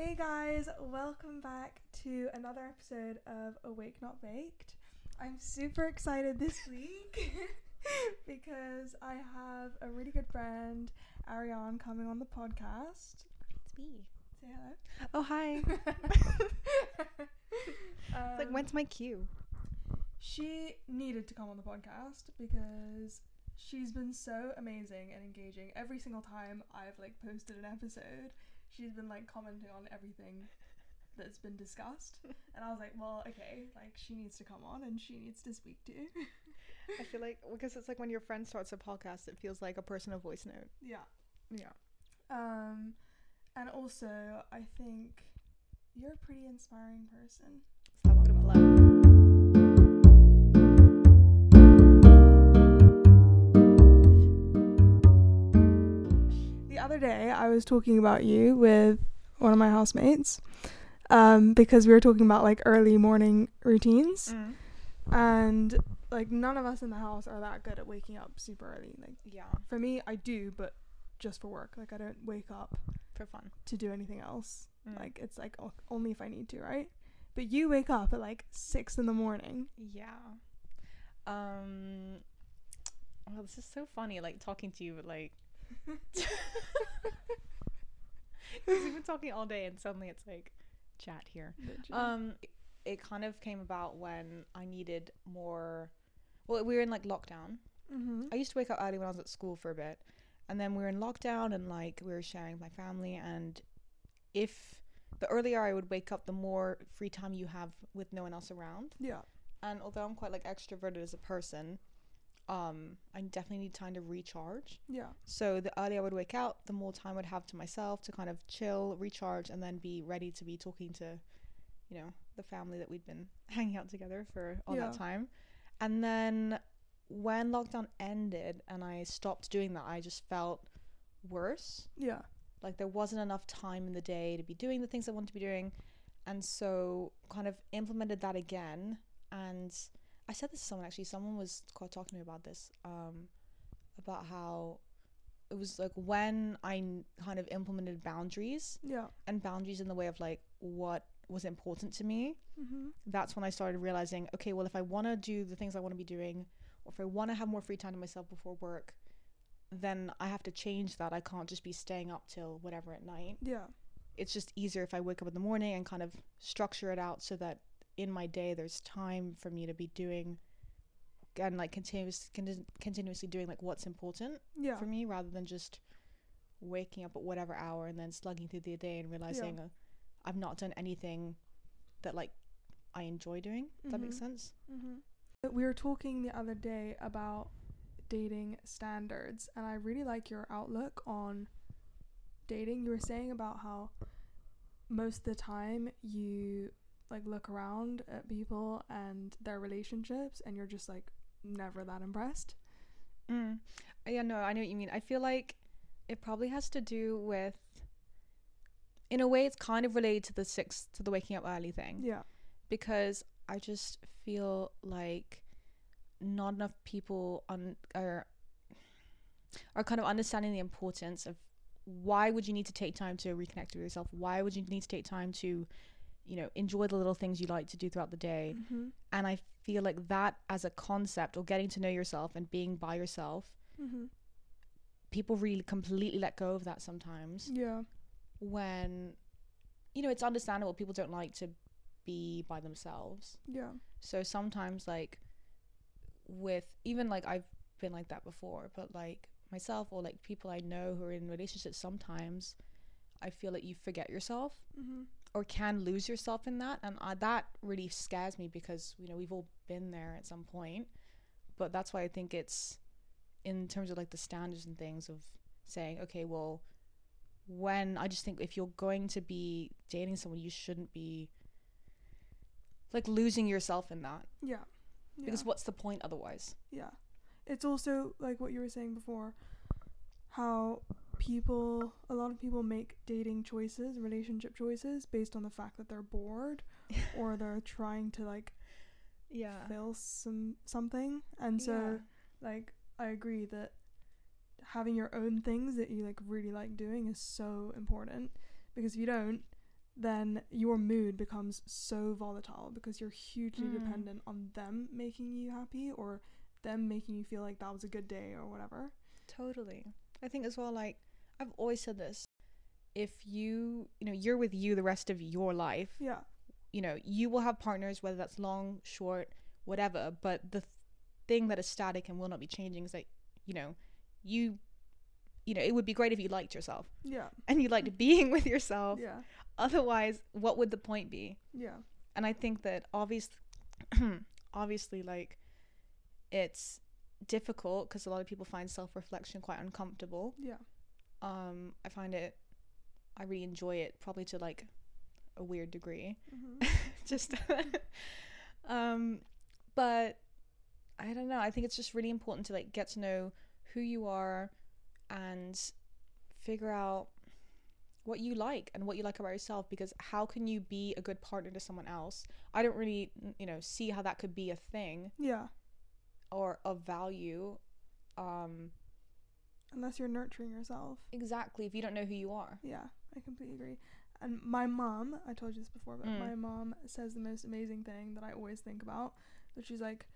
Hey guys, welcome back to another episode of Awake Not Baked. I'm super excited this week because I have a really good friend, Ariane, coming on the podcast. It's me. Say hello. Oh hi. it's like Um, when's my cue? She needed to come on the podcast because she's been so amazing and engaging. Every single time I've like posted an episode, she's been like commenting on everything that's been discussed. And I was like, well, okay, like she needs to come on and she needs to speak to. I feel like because it's like when your friend starts a podcast, it feels like a personal voice note. yeah. Yeah. Um and also I think you're a pretty inspiring person. Other day, I was talking about you with one of my housemates um, because we were talking about like early morning routines, Mm. and like none of us in the house are that good at waking up super early. Like Yeah. for me, I do, but just for work. Like I don't wake up For fun. to do anything else. Mm. Like it's like o- only if I need to, right? But you wake up at like six in the morning. Yeah. Um. Well, this is so funny, like talking to you, but like. Because we've been talking all day, and suddenly it's like chat here. Um, it kind of came about when I needed more. Well, we were in like lockdown. mm-hmm. I used to wake up early when I was at school for a bit, and then we were in lockdown, and like we were sharing with my family. And if the earlier I would wake up, the more free time you have with no one else around. Yeah. And although I'm quite like extroverted as a person, um, I definitely need time to recharge. Yeah. So the earlier I would wake up, the more time I'd have to myself to kind of chill, recharge, and then be ready to be talking to, you know, the family that we'd been hanging out together for all Yeah. that time. And then when lockdown ended and I stopped doing that, I just felt worse. Yeah. Like there wasn't enough time in the day to be doing the things I wanted to be doing. And so kind of implemented that again. And I said this to someone actually, someone was talking to me about this, um, about how it was like when I kind of implemented boundaries Yeah. and boundaries in the way of like what was important to me. Mm-hmm. That's when I started realizing, okay, well, if I want to do the things I want to be doing, or if I want to have more free time to myself before work, then I have to change that. I can't just be staying up till whatever at night. Yeah. It's just easier if I wake up in the morning and kind of structure it out so that in my day there's time for me to be doing and like continuous con- continuously doing like what's important Yeah. for me rather than just waking up at whatever hour and then slugging through the day and realizing uh, I've not done anything that like I enjoy doing. If that makes sense. Mm-hmm. We were talking the other day about dating standards, and I really like your outlook on dating. You were saying about how most of the time you like look around at people and their relationships, and you're just like never that impressed. Mm. Uh, Yeah, no, I know what you mean. I feel like it probably has to do with, in a way, it's kind of related to the six to the waking up early thing Yeah. because I just feel like not enough people un- are are kind of understanding the importance of why would you need to take time to reconnect with yourself? Why would you need to take time to, you know, enjoy the little things you like to do throughout the day? Mm-hmm. And I feel like that as a concept or getting to know yourself and being by yourself Mm-hmm. people really completely let go of that sometimes Yeah. when you know it's understandable people don't like to be by themselves Yeah. so sometimes like with even like I've been like that before but like myself or like people I know who are in relationships sometimes I feel like you forget yourself Mm-hmm. Or can lose yourself in that and uh, that really scares me because you know we've all been there at some point but that's why i think it's in terms of like the standards and things of saying okay well when i just think if you're going to be dating someone you shouldn't be like losing yourself in that Yeah. yeah. because what's the point otherwise Yeah. It's also like what you were saying before how people a lot of people make dating choices, relationship choices based on the fact that they're bored or they're trying to like yeah fill some something. And so like I agree that having your own things that you like really like doing is so important because if you don't then your mood becomes so volatile because you're hugely Mm. dependent on them making you happy or them making you feel like that was a good day or whatever. Totally. I think as well, like, I've always said this. If you, you know, you're with you the rest of your life, Yeah. you know, you will have partners, whether that's long, short, whatever. But the th- thing that is static and will not be changing is that, you know, you, you know, it would be great if you liked yourself Yeah. and you liked being with yourself. Yeah. Otherwise, what would the point be? Yeah. and I think that obviously, obviously, like it's difficult because a lot of people find self reflection quite uncomfortable. Yeah. Um, I find it, I really enjoy it, probably to like a weird degree. hmm just, um, but I don't know. I think it's just really important to like get to know who you are and figure out what you like and what you like about yourself because how can you be a good partner to someone else i don't really you know see how that could be a thing Yeah. or of value um Unless you're nurturing yourself. exactly if you don't know who you are Yeah, I completely agree. And my mom, I told you this before, but Mm. my mom says the most amazing thing that I always think about. That she's like,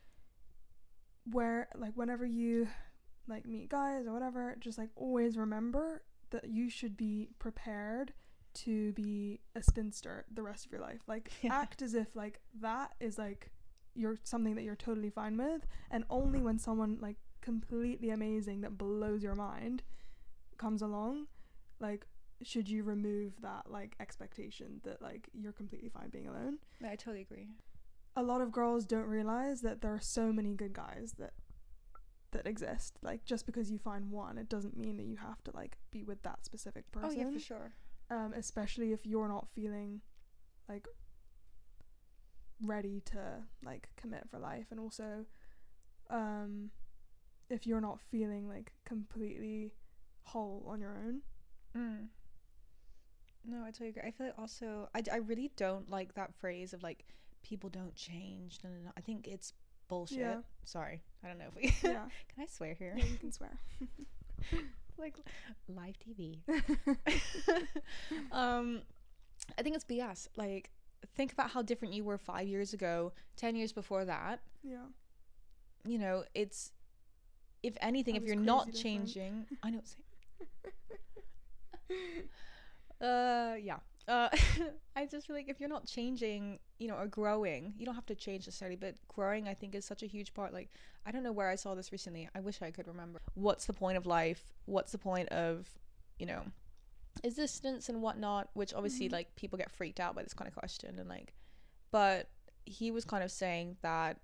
where like whenever you like meet guys or whatever, just like always remember that you should be prepared to be a spinster the rest of your life. Like Yeah. act as if like that is like you're something that you're totally fine with, and only when someone like completely amazing that blows your mind comes along, like should you remove that like expectation that like you're completely fine being alone. Yeah, i totally agree A lot of girls don't realize that there are so many good guys that that exist. Like just because you find one, it doesn't mean that you have to like be with that specific person. oh yeah for sure Um, especially if you're not feeling like ready to like commit for life and also um if you're not feeling like completely whole on your own. mm. no i totally agree i feel like also I, I really don't like that phrase of like people don't change no, no, no. i think it's bullshit Yeah. sorry i don't know if we Yeah. can i swear here yeah, you can swear. like live TV. um, I think it's BS. Like, think about how different you were five years ago, ten years before that. yeah. You know, it's if anything, I if you're not changing, I know. Same. Uh, yeah. Uh, I just feel like if you're not changing, you know, or growing, you don't have to change necessarily, but growing, I think, is such a huge part. Like, I don't know where I saw this recently. I wish I could remember. What's the point of life? What's the point of, you know, existence and whatnot? Which obviously, Mhm. like, people get freaked out by this kind of question. And, like, but he was kind of saying that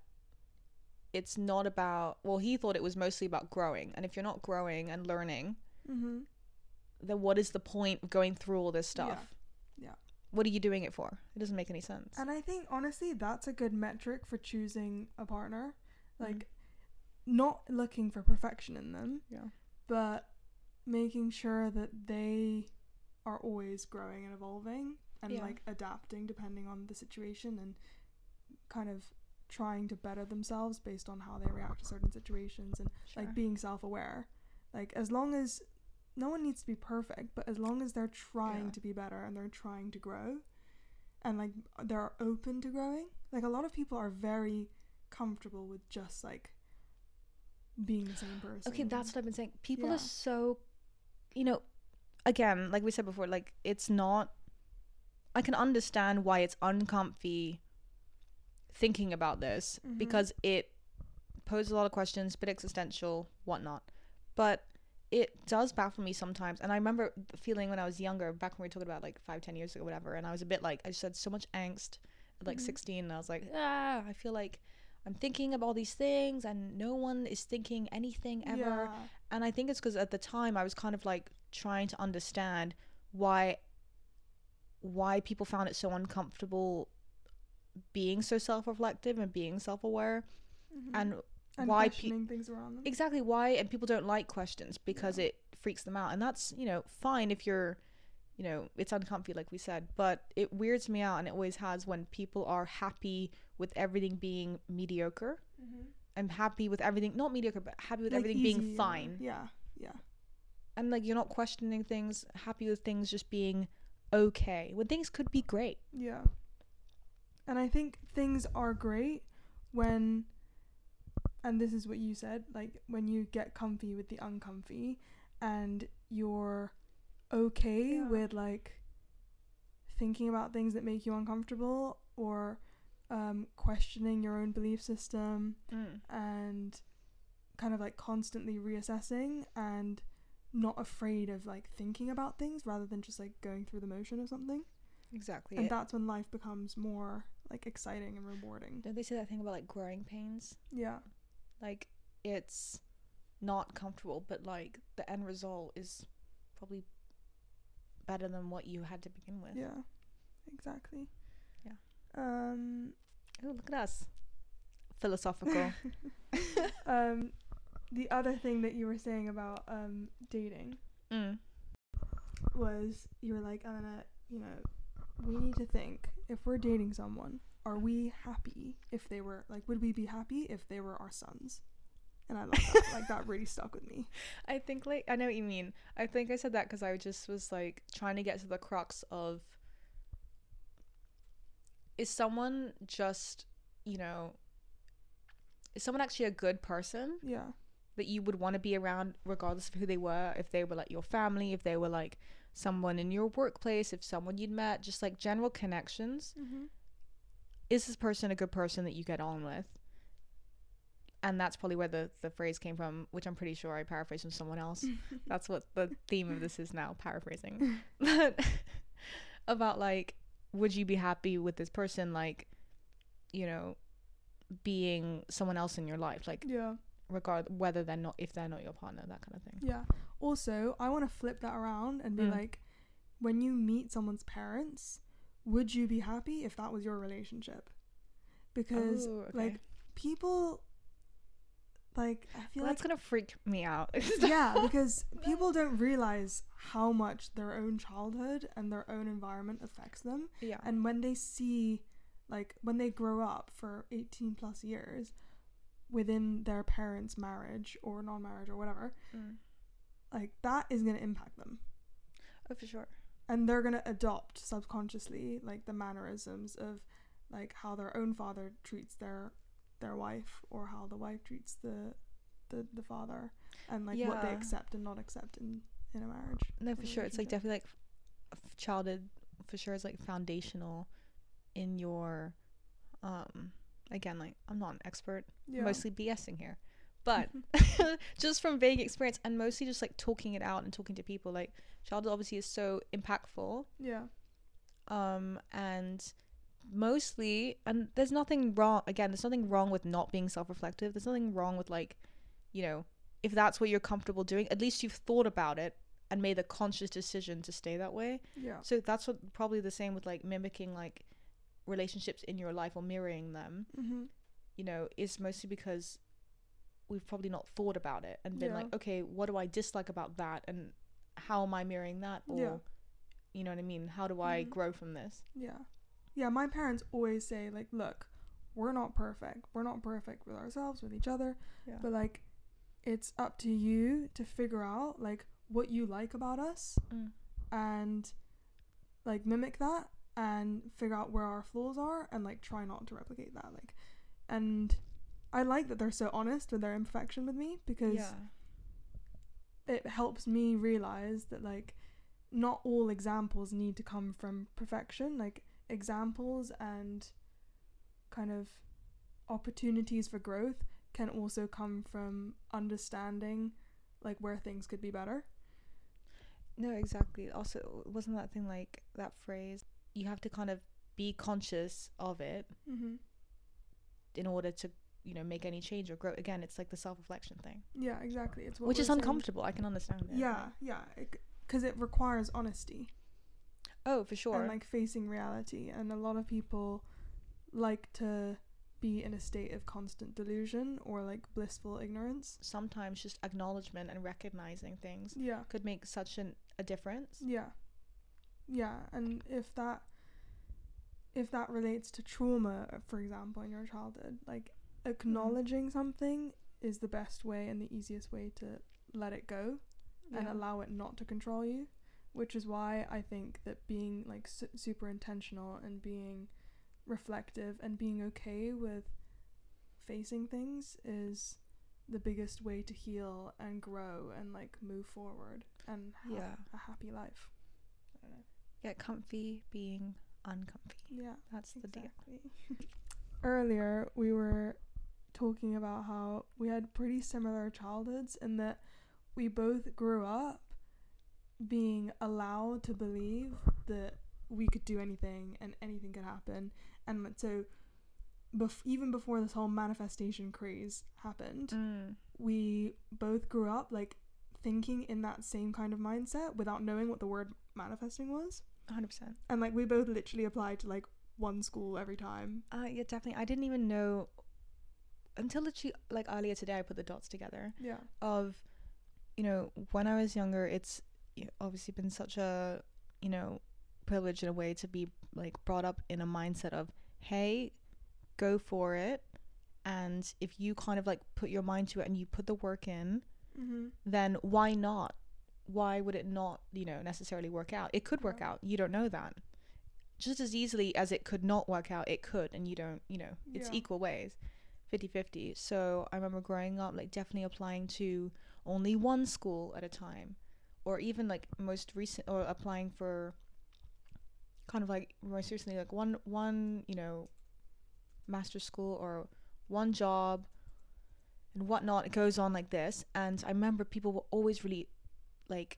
it's not about, well, he thought it was mostly about growing. And if you're not growing and learning, Mm-hmm. then what is the point of going through all this stuff? Yeah. What are you doing it for? It doesn't make any sense. And I think honestly that's a good metric for choosing a partner. Mhm. Like not looking for perfection in them, Yeah. but making sure that they are always growing and evolving and Yeah. like adapting depending on the situation and kind of trying to better themselves based on how they react to certain situations and Sure. like being self-aware. Like as long as no one needs to be perfect, but as long as they're trying Yeah. to be better and they're trying to grow and like they're open to growing. Like a lot of people are very comfortable with just like being the same person. okay, that's what I've been saying. People Yeah. are so, you know, again, like we said before, like it's not. I can understand why it's uncomfy thinking about this Mhm. because it poses a lot of questions, bit existential, whatnot. But it does baffle me sometimes. And I remember feeling when I was younger, back when we were talking about like five, ten years ago, whatever. And I was a bit like, I just had so much angst at like Mhm. 16. And I was like, ah, I feel like I'm thinking of all these things and no one is thinking anything ever. Yeah. And I think it's because at the time I was kind of like trying to understand why why people found it so uncomfortable being so self-reflective and being self-aware Mhm. and and why pe- things around them. exactly why and people don't like questions because Yeah. it freaks them out and that's you know fine if you're you know it's uncomfy like we said but it weirds me out and it always has when people are happy with everything being mediocre Mhm. i'm happy with everything not mediocre but happy with Like everything easy being fine Yeah. Yeah. and like you're not questioning things happy with things just being okay when things could be great. Yeah. And I think things are great when and this is what you said, like when you get comfy with the uncomfy and you're okay Yeah. with like thinking about things that make you uncomfortable or um, questioning your own belief system and kind of like constantly reassessing and not afraid of like thinking about things rather than just like going through the motion of something. Exactly. And that's when life becomes more like exciting and rewarding. Don't they say that thing about like growing pains? Yeah. Like it's not comfortable, but like the end result is probably better than what you had to begin with. Yeah. Exactly. Yeah. Um Oh, look at us. Philosophical. um the other thing that you were saying about um dating mm. was you were like, Elena, you know, we need to think if we're dating someone, are we happy if they were like would we be happy if they were our sons? And I love that. like that really stuck with me. I think like I know what you mean. I think I said that because I just was like trying to get to the crux of is someone just you know is someone actually a good person Yeah. That you would want to be around regardless of who they were if they were like your family if they were like someone in your workplace if someone you'd met just like general connections Mm-hmm. is this person a good person that you get on with and that's probably where the, the phrase came from which i'm pretty sure i paraphrased from someone else that's what the theme of this is now paraphrasing but about like would you be happy with this person like you know being someone else in your life like Yeah. Regard whether they're not if they're not your partner that kind of thing Yeah. Also, I want to flip that around and be Mm. like, when you meet someone's parents, would you be happy if that was your relationship? Because Oh, okay. like people, like I feel that's like that's gonna freak me out yeah, because people don't realize how much their own childhood and their own environment affects them, yeah and when they see, like when they grow up for eighteen plus years, within their parents' marriage or non-marriage or whatever, Mm. like that is gonna impact them. oh for sure and they're gonna adopt subconsciously like the mannerisms of like how their own father treats their their wife or how the wife treats the the, the father and like what they accept and not accept in in a marriage no for sure it's like definitely like f- childhood for sure is like foundational in your um again like i'm not an expert yeah. mostly bsing here but just from vague experience and mostly just like talking it out and talking to people like childhood obviously is so impactful. Yeah. Um and mostly and there's nothing wrong again there's nothing wrong with not being self-reflective. There's nothing wrong with like you know if that's what you're comfortable doing at least you've thought about it and made a conscious decision to stay that way. Yeah. So that's what probably the same with like mimicking like relationships in your life or mirroring them mm-hmm. you know is mostly because we've probably not thought about it and been Yeah. like okay what do i dislike about that and how am i mirroring that or Yeah. you know what i mean how do i Mhm. grow from this yeah yeah my parents always say like look we're not perfect we're not perfect with ourselves with each other yeah but like it's up to you to figure out like what you like about us Mm. and like mimic that and figure out where our flaws are and like try not to replicate that like and i like that they're so honest with their imperfection with me because yeah it helps me realize that like not all examples need to come from perfection like examples and kind of opportunities for growth can also come from understanding like where things could be better No, exactly. Also, wasn't that thing like that phrase? You have to kind of be conscious of it mm-hmm. in order to, you know, make any change or grow. Again, it's like the self-reflection thing, yeah exactly it's what which is saying. uncomfortable. I can understand it. yeah yeah because it, requires honesty Oh, for sure. and like facing reality and a lot of people like to be in a state of constant delusion or like blissful ignorance Sometimes just acknowledgement and recognizing things yeah could make such an, a difference. yeah yeah and if that if that relates to trauma for example in your childhood like mm-hmm. acknowledging something is the best way and the easiest way to let it go and allow it not to control you which is why I think that being like su- super intentional and being reflective and being okay with facing things is the biggest way to heal and grow and like move forward and have Yeah. a happy life. I don't know. Get comfy being uncomfy. Yeah. That's the deal. Earlier, we were talking about how we had pretty similar childhoods in that we both grew up being allowed to believe that we could do anything and anything could happen. And so, bef- even before this whole manifestation craze happened, Mm. we both grew up like thinking in that same kind of mindset without knowing what the word manifesting was. 100%. And like, we both literally applied to like one school every time. Uh, yeah, definitely. I didn't even know until literally like earlier today. I put the dots together Yeah. of, you know, when I was younger, it's obviously been such a, you know, privilege in a way to be like brought up in a mindset of, hey, go for it, and if you kind of like put your mind to it and you put the work in, Mm-hmm. then why not? Why would it not, you know, necessarily work out? It could work out. You don't know that. Just as easily as it could not work out, it could, and you don't, you know, it's Yeah. equal ways 50 50. So I remember growing up, like, definitely applying to only one school at a time, or even like most recent, or applying for kind of like most recently, like one, one, you know, master's school or one job and whatnot. It goes on like this. And I remember people were always really like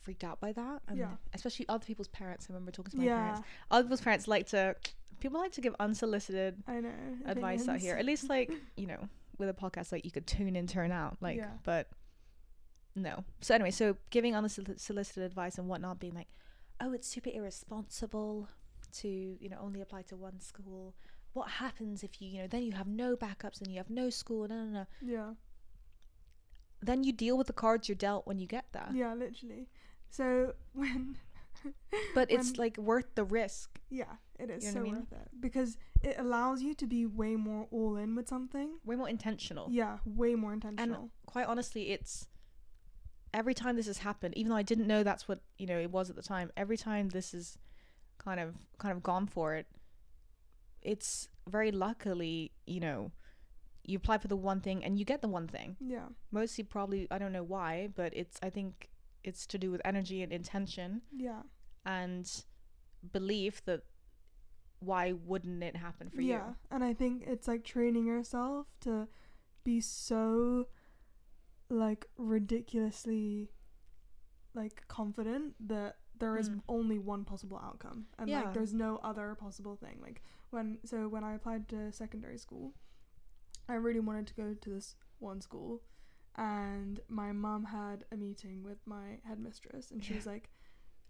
freaked out by that. And Yeah. especially other people's parents. I remember talking to my Yeah. parents. Other people's parents like to people like to give unsolicited I know. advice out here. At least like, you know, with a podcast like you could tune in, turn out. Like Yeah. but no. So anyway, so giving unsolicited advice and whatnot, being like, Oh, it's super irresponsible to, you know, only apply to one school. What happens if you, you know, then you have no backups and you have no school, no no no Yeah. Then you deal with the cards you're dealt when you get there. Yeah, literally. So when But it's when- like worth the risk. yeah, it is You know so I mean? worth it because it allows you to be way more all in with something. Way more intentional. Yeah, way more intentional. And Quite honestly, it's every time this has happened, even though I didn't know that's what, you know, it was at the time, every time this is kind of kind of gone for it, it's very luckily, you know, you apply for the one thing and you get the one thing. yeah. Mostly probably I don't know why, but it's I think it's to do with energy and intention Yeah. and belief that why wouldn't it happen for yeah. you? Yeah. And I think it's like training yourself to be so like ridiculously like confident that there is Mm. only one possible outcome and Yeah. like there's no other possible thing like when so when i applied to secondary school i really wanted to go to this one school and my mum had a meeting with my headmistress and she Yeah. was like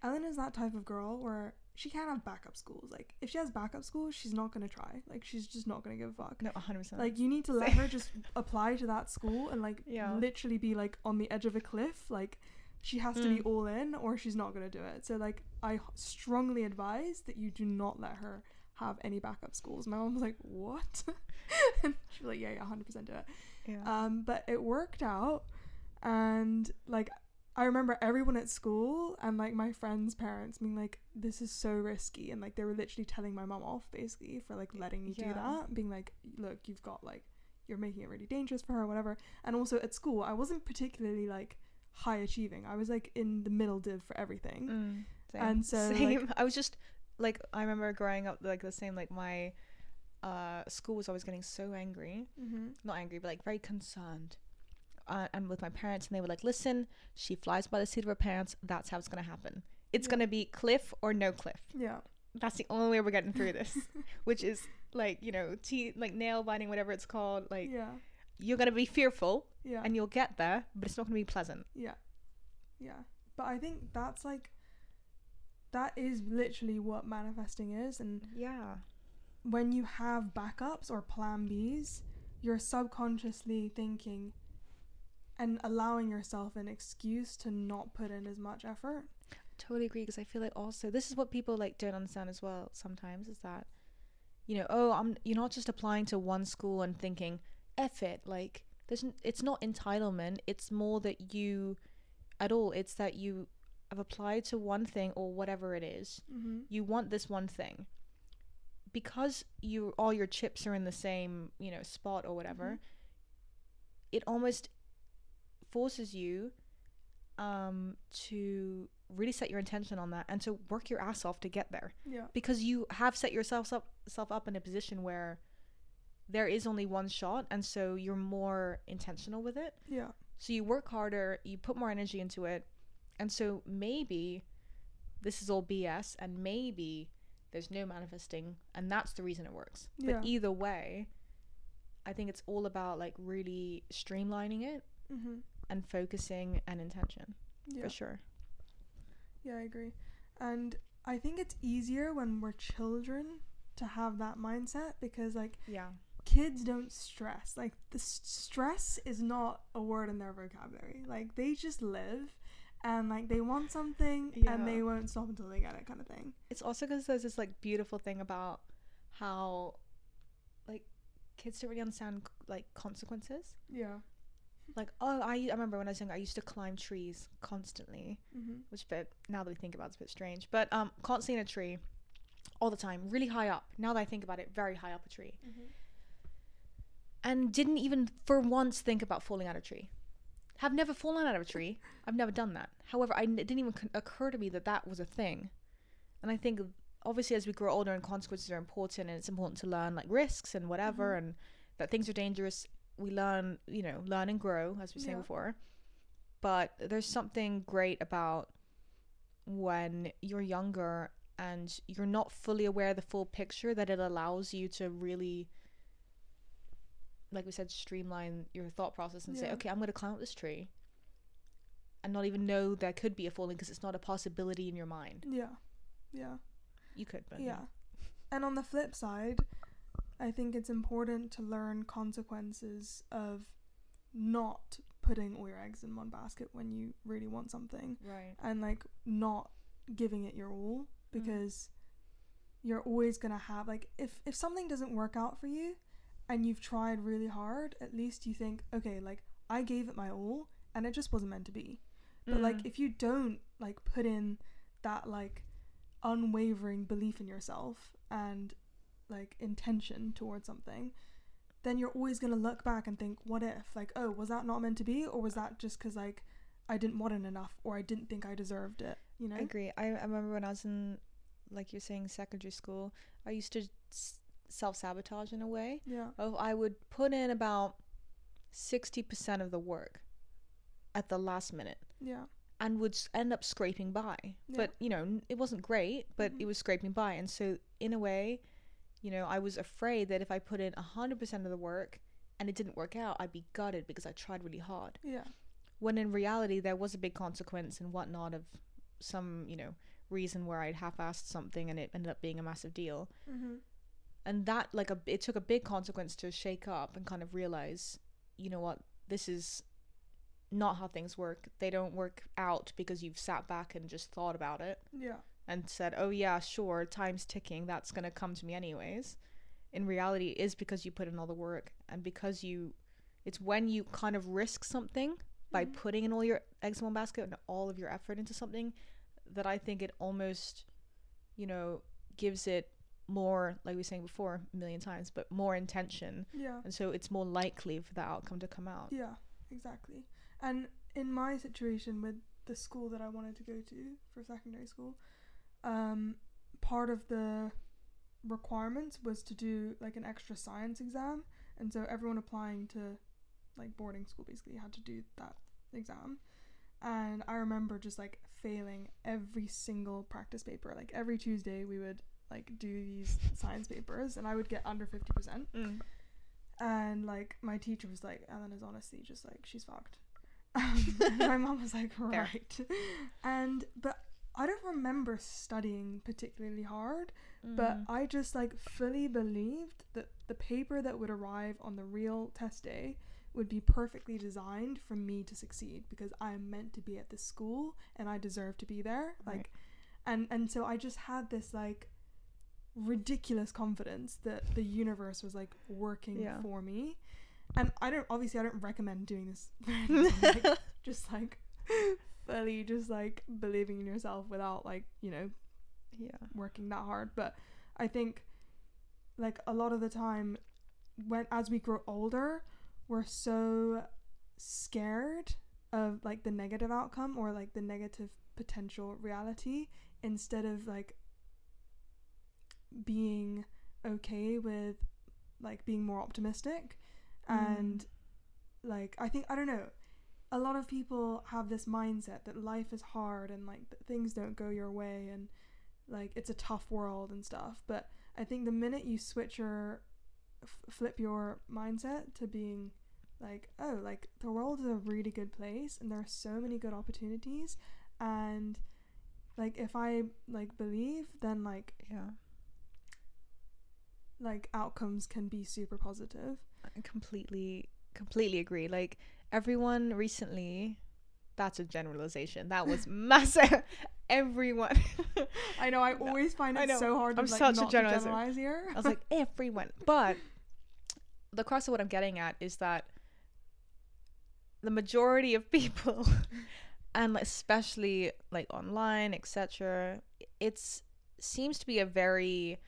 ellen is that type of girl where she can't have backup schools like if she has backup schools she's not going to try like she's just not going to give a fuck No, 100%. like you need to let her just apply to that school and like Yeah. literally be like on the edge of a cliff like she has to be Mm. all in or she's not going to do it so like i strongly advise that you do not let her have any backup schools my mom was like what and she was like yeah yeah 100% do it yeah. um but it worked out and like I remember everyone at school and like my friends' parents being like, "This is so risky," and like they were literally telling my mom off basically for like letting me do that, being like, "Look, you've got like you're making it really dangerous for her, whatever." And also at school, I wasn't particularly like high achieving. I was like in the middle div for everything. Mm, same. and so, like- I was just like I remember growing up like the same like my uh school was always getting so angry. Mm-hmm. Not angry, but like very concerned. Uh, and with my parents and they were like, "Listen, she flies by the seat of her pants. That's how it's going to happen. It's Yeah. going to be cliff or no cliff. Yeah. That's the only way we're getting through this." Which is like, you know, te- like nail biting whatever it's called. Like yeah. you're going to be fearful Yeah. and you'll get there, but it's not going to be pleasant. Yeah. Yeah. But I think that's like that is literally what manifesting is and Yeah. when you have backups or plan Bs, you're subconsciously thinking and allowing yourself an excuse to not put in as much effort. totally agree because I feel like also this is what people like don't understand as well sometimes is that you know oh I'm you're not just applying to one school and thinking F it like there's n- it's not entitlement it's more that you at all it's that you I've applied to one thing or whatever it is. Mm-hmm. You want this one thing. Because you all your chips are in the same, you know, spot or whatever, it almost forces you um to really set your intention on that and to work your ass off to get there Yeah. because you have set yourself up self up in a position where there is only one shot and so you're more intentional with it Yeah. so you work harder you put more energy into it and so maybe this is all bs and maybe there's no manifesting and that's the reason it works Yeah. but either way i think it's all about like really streamlining it Mm-hmm. and focusing and intention Yeah. for sure Yeah, I agree. And I think it's easier when we're children to have that mindset because like yeah kids don't stress. Like the s- stress is not a word in their vocabulary. Like they just live and like they want something Yeah. and they won't stop until they get it kind of thing. it's also because there's this like beautiful thing about how like kids don't really understand like consequences Yeah. like oh I, I remember when i was young i used to climb trees constantly Mm-hmm. which bit now that we think about it, it's a bit strange but um constantly in a tree all the time really high up now that i think about it very high up a tree Mm-hmm. and didn't even for once think about falling out of a tree have never fallen out of a tree i've never done that however I, it didn't even occur to me that that was a thing and i think obviously as we grow older and consequences are important and it's important to learn like risks and whatever Mhm. and that things are dangerous we learn you know learn and grow as we Yeah. before but there's something great about when you're younger and you're not fully aware of the full picture that it allows you to really like we said streamline your thought process and say okay i'm going to climb up this tree and not even know there could be a falling because it's not a possibility in your mind Yeah. Yeah. you could but Yeah. And on the flip side, I think it's important to learn consequences of not putting all your eggs in one basket when you really want something right and like not giving it your all mm. because you're always going to have like if if something doesn't work out for you and you've tried really hard, at least you think, okay, like I gave it my all and it just wasn't meant to be. But like Mm. if you don't like put in that like unwavering belief in yourself and like intention towards something, then you're always going to look back and think, what if? Like, oh, was that not meant to be or was that just cuz like I didn't want it enough or I didn't think I deserved it, you know? I agree. I, I remember when I was in, like you're saying, secondary school, I used to self sabotage in a way. Yeah. Of I would put in about 60% of the work at the last minute Yeah. and would end up scraping by. Yeah. But, you know, it wasn't great, but Mhm. it was scraping by. And so, in a way, you know, I was afraid that if I put in 100% of the work and it didn't work out, I'd be gutted because I tried really hard Yeah. when in reality there was a big consequence and whatnot of some you know reason where I'd half-assed something and it ended up being a massive deal Mhm. And that like a it took a big consequence to shake up and kind of realize you know what this is not how things work they don't work out because you've sat back and just thought about it Yeah. and said oh yeah sure time's ticking that's going to come to me anyways in reality it is because you put in all the work and because you it's when you kind of risk something by Mhm. putting in all your eggs in one basket and all of your effort into something that I think it almost, you know, gives it more, like we were saying before a million times, but more intention. Yeah. And so it's more likely for that outcome to come out. Yeah, exactly. And in my situation with the school that I wanted to go to for secondary school, um, part of the requirements was to do like an extra science exam, and so everyone applying to like boarding school basically had to do that exam. And I remember just like failing every single practice paper. Like every Tuesday, we would like do these science papers, and I would get under fifty percent Mm. and like my teacher was like ellen is honestly just like she's fucked um, my mom was like right and but i don't remember studying particularly hard but Mm. i just like fully believed that the paper that would arrive on the real test day would be perfectly designed for me to succeed because i am meant to be at this school and i deserve to be there Right. like and and so i just had this like ridiculous confidence that the universe was like working Yeah. for me and i don't obviously i don't recommend doing this like, just like fully just like believing in yourself without like you know Yeah. working that hard but i think like a lot of the time when as we grow older we're so scared of like the negative outcome or like the negative potential reality instead of like being okay with like being more optimistic Mm. and like i think i don't know a lot of people have this mindset that life is hard and like that things don't go your way and like it's a tough world and stuff but i think the minute you switch your f- flip your mindset to being like oh like the world is a really good place and there are so many good opportunities and like if i like believe then like Yeah. Like outcomes can be super positive I completely completely agree. Like everyone recently that's a generalization. That was massive. everyone. i know i always find it so hard I'm like such a generalizer. here I was like everyone. But the crux of what I'm getting at is that the majority of people and especially like online, etc., it's seems to be a very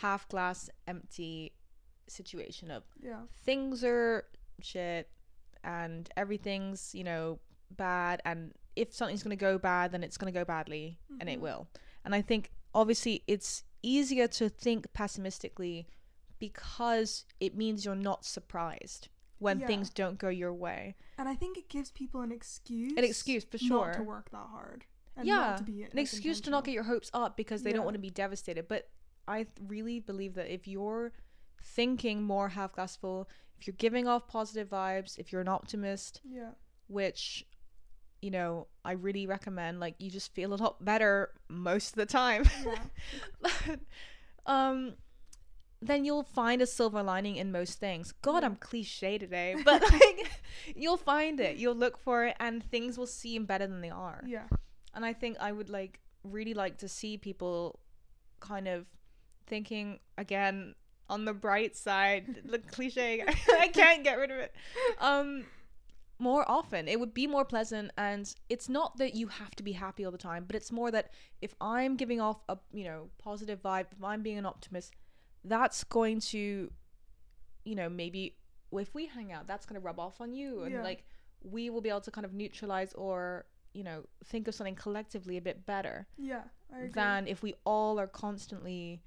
half glass empty situation of yeah. things are shit and everything's you know bad and if something's going to go bad then it's going to go badly and it Mhm. will. And i think obviously it's easier to think pessimistically because it means you're not surprised when Yeah. things don't go your way. And i think it gives people an excuse an excuse for not to work that hard and Yeah, not to be an excuse to not get your hopes up because they don't want to be devastated but i really believe that if you're thinking more half glass full if you're giving off positive vibes if you're an optimist yeah. which you know i really recommend like you just feel a lot better most of the time. Yeah. Um then you'll find a silver lining in most things. God i'm cliche today but like you'll find it. You'll look for it and things will seem better than they are. Yeah. And i think i would like really like to see people kind of thinking again on the bright side the cliche i can't get rid of it um more often it would be more pleasant and it's not that you have to be happy all the time but it's more that if i'm giving off a you know positive vibe if i'm being an optimist that's going to you know maybe if we hang out that's going to rub off on you and Yeah. like we will be able to kind of neutralize or you know think of something collectively a bit better yeah I agree. than if we all are constantly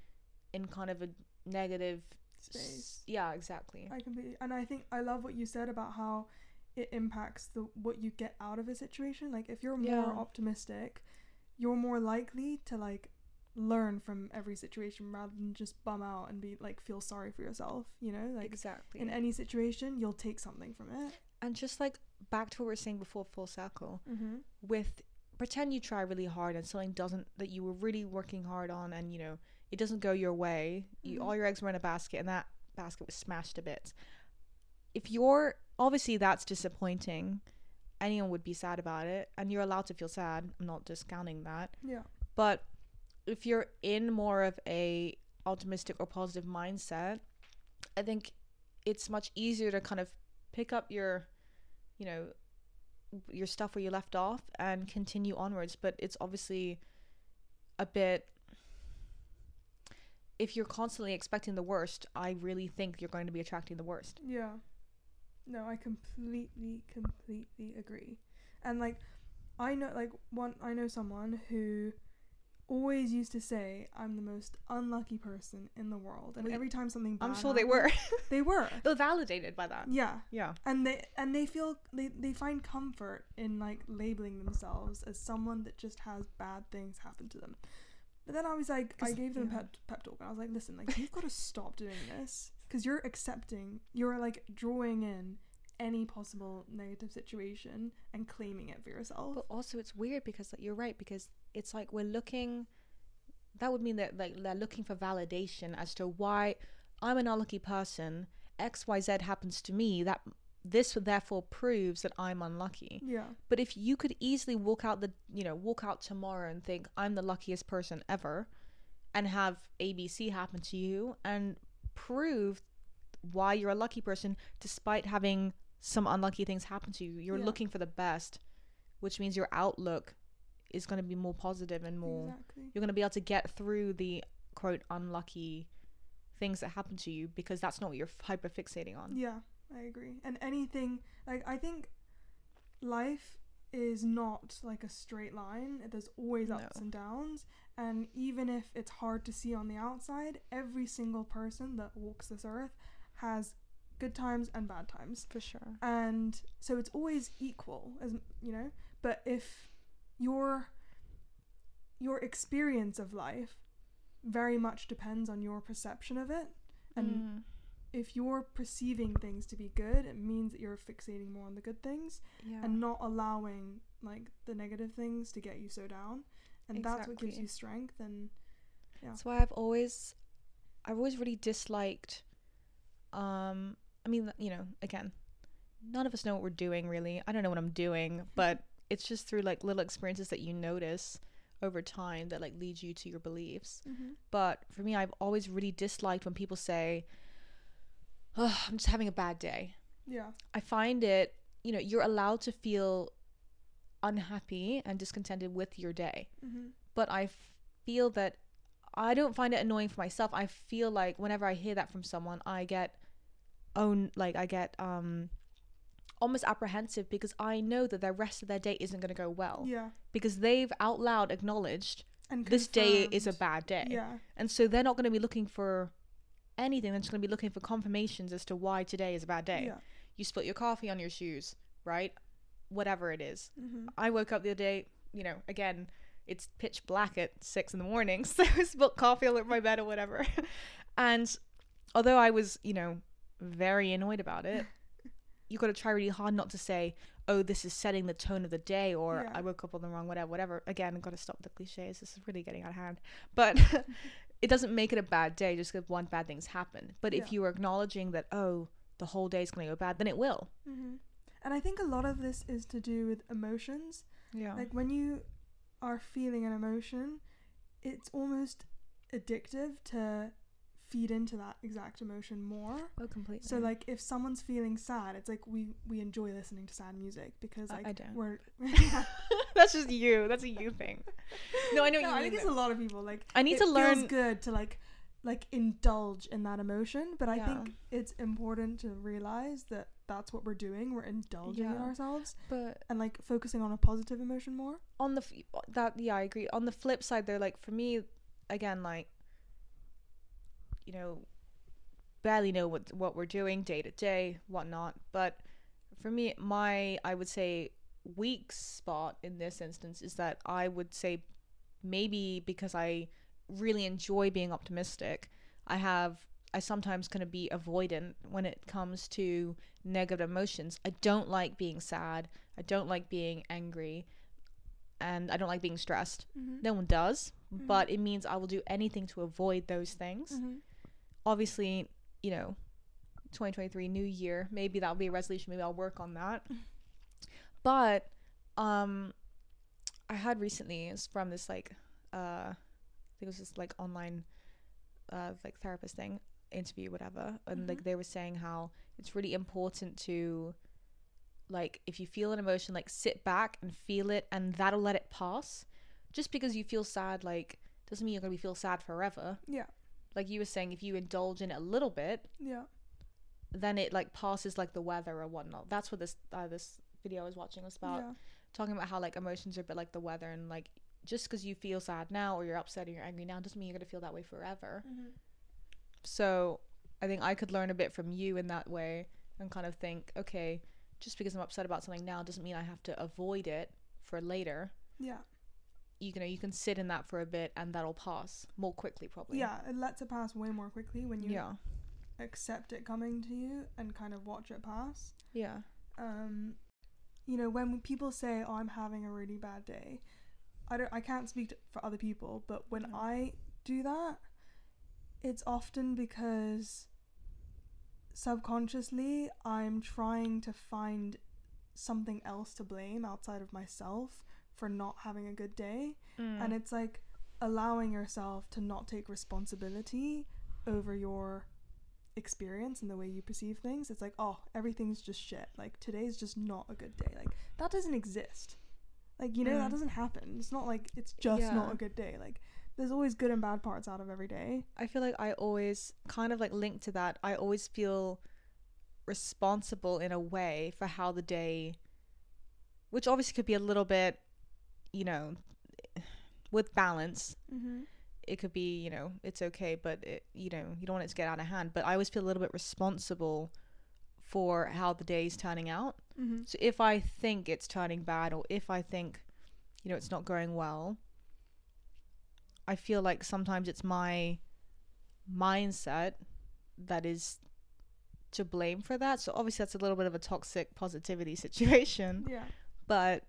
in kind of a negative s- Space. yeah exactly I completely and I think I love what you said about how it impacts the what you get out of a situation. Like if you're more Yeah. optimistic, you're more likely to like learn from every situation rather than just bum out and be like feel sorry for yourself. You know, like exactly in any situation, you'll take something from it. and just like back to what we were saying before full circle Mm-hmm. with pretend you try really hard and something doesn't that you were really working hard on and you know it doesn't go your way. You Mhm. all your eggs were in a basket and that basket was smashed to bits. If you're obviously that's disappointing. Anyone would be sad about it and you're allowed to feel sad. I'm not discounting that. Yeah. but if you're in more of a optimistic or positive mindset i think it's much easier to kind of pick up your you know your stuff where you left off and continue onwards. But it's obviously a bit if you're constantly expecting the worst i really think you're going to be attracting the worst. Yeah. No, I completely, completely agree. And like, I know, like, one, I know someone who always used to say, "I'm the most unlucky person in the world," and every time something bad i'm sure they were. they were, they're validated by that. Yeah, yeah. And they and they feel they they find comfort in like labeling themselves as someone that just has bad things happen to them. But then I was like, I gave them yeah. a pep, pep talk, and I was like, listen, like you've got to stop doing this because you're accepting, you're like drawing in any possible negative situation and claiming it for yourself. But also, it's weird because like, you're right because it's like we're looking. That would mean that like they're looking for validation as to why I'm an unlucky person. X Y Z happens to me. That this would therefore proves that I'm unlucky. yeah, But if you could easily walk out the you know walk out tomorrow and think I'm the luckiest person ever, and have ABC happen to you and prove why you're a lucky person despite having some unlucky things happen to you. You're Yeah. looking for the best. which means your outlook is going to be more positive and more Exactly. you're going to be able to get through the quote unlucky things that happen to you because that's not what you're hyper fixating on. Yeah, I agree. And anything like I think life is not like a straight line. There's always ups No. and downs. And even if it's hard to see on the outside, every single person that walks this earth has good times and bad times. For sure. And so it's always equal as you know, but if your your experience of life very much depends on your perception of it and Mm, if you're perceiving things to be good, it means that you're fixating more on the good things yeah. and not allowing like the negative things to get you so down. And that's what gives you strength and yeah. That's why I've always, I've always really disliked. Um, I mean, you know, again, none of us know what we're doing really. I don't know what I'm doing, but it's just through like little experiences that you notice over time that like lead you to your beliefs. mm-hmm. But for me, I've always really disliked when people say, "Oh, I'm just having a bad day." yeah, I find it, you know, you're allowed to feel unhappy and discontented with your day mm-hmm. but I feel that I don't find it annoying for myself. I feel like whenever I hear that from someone, I get own like I get um almost apprehensive because I know that the rest of their day isn't going to go well yeah, because they've out loud acknowledged and this day is a bad day. Yeah, And so they're not going to be looking for anything. Just going to be looking for confirmations as to why today is a bad day. yeah, You spilt your coffee on your shoes, right? Whatever it is. mm-hmm. I woke up the other day, you know, again, it's pitch black at six in the morning, so I spilled coffee all over my bed or whatever. and although I was, you know, very annoyed about it, you got to try really hard not to say, "Oh, this is setting the tone of the day," or Yeah. "I woke up on the wrong whatever." Whatever. Again, got to stop the cliches. This is really getting out of hand. But it doesn't make it a bad day just because one bad thing's happened. But if you are acknowledging that, oh, the whole day's going to go bad, then it will. Mm-hmm. And I think a lot of this is to do with emotions. Yeah. Like when you are feeling an emotion, it's almost addictive to feed into that exact emotion more. oh, completely. So like if someone's feeling sad, it's like we we enjoy listening to sad music because like I don't. we're that's just you. That's a you thing. No, I know no, you I think it's a lot of people like I need it to feels learn. good to like like indulge in that emotion, but I Yeah. think it's important to realize that that's what we're doing. We're indulging in ourselves But and like focusing on a positive emotion more. on the f- that yeah, I agree. On the flip side, though, like for me, again, like you know, barely know what what we're doing day to day, whatnot. But for me, my I would say weak spot in this instance is that I would say maybe because I really enjoy being optimistic, I have I sometimes kind of be avoidant when it comes to negative emotions. I don't like being sad. I don't like being angry. And I don't like being stressed. Mm-hmm. No one does, Mhm. but it means I will do anything to avoid those things. Mm-hmm. Obviously, you know, 2023 new year, maybe that'll be a resolution, maybe I'll work on that. but um I had recently it's from this like uh I think it was this like online uh like therapist thing, interview, whatever. And like Mhm. they were saying how it's really important to like if you feel an emotion, like sit back and feel it and that'll let it pass. Just because you feel sad like doesn't mean you're gonna be feel sad forever. Yeah. Like you were saying, if you indulge in it a little bit, Yeah. then it like passes like the weather or whatnot. That's what this uh, this video I was watching was about yeah. talking about how like emotions are a bit like the weather and like just because you feel sad now or you're upset or you're angry now doesn't mean you're gonna feel that way forever. Mm-hmm. So I think I could learn a bit from you in that way and kind of think, okay, just because I'm upset about something now doesn't mean I have to avoid it for later. Yeah. You know, you can sit in that for a bit and that'll pass more quickly probably. Yeah. It lets it pass way more quickly when you Yeah. accept it coming to you and kind of watch it pass. Yeah. um you know when people say oh i'm having a really bad day i don't i can't speak to, for other people but when i do that it's often because subconsciously i'm trying to find something else to blame outside of myself for not having a good day Mm. and it's like allowing yourself to not take responsibility over your experience and the way you perceive things it's like oh everything's just shit like today's just not a good day like that doesn't exist Like you know that Mm. doesn't happen. It's not like it's just not a good day. Like there's always good and bad parts out of every day. I feel like I always kind of like linked to that. I always feel responsible in a way for how the day, which obviously could be a little bit, you know, with balance. Mm-hmm. It could be, you know, it's okay, but it, you know, you don't want it to get out of hand. But I always feel a little bit responsible for how the day's turning out. Mm-hmm. So if I think it's turning bad or if I think, you know, it's not going well, I feel like sometimes it's my mindset that is to blame for that. So obviously that's a little bit of a toxic positivity situation, Yeah. but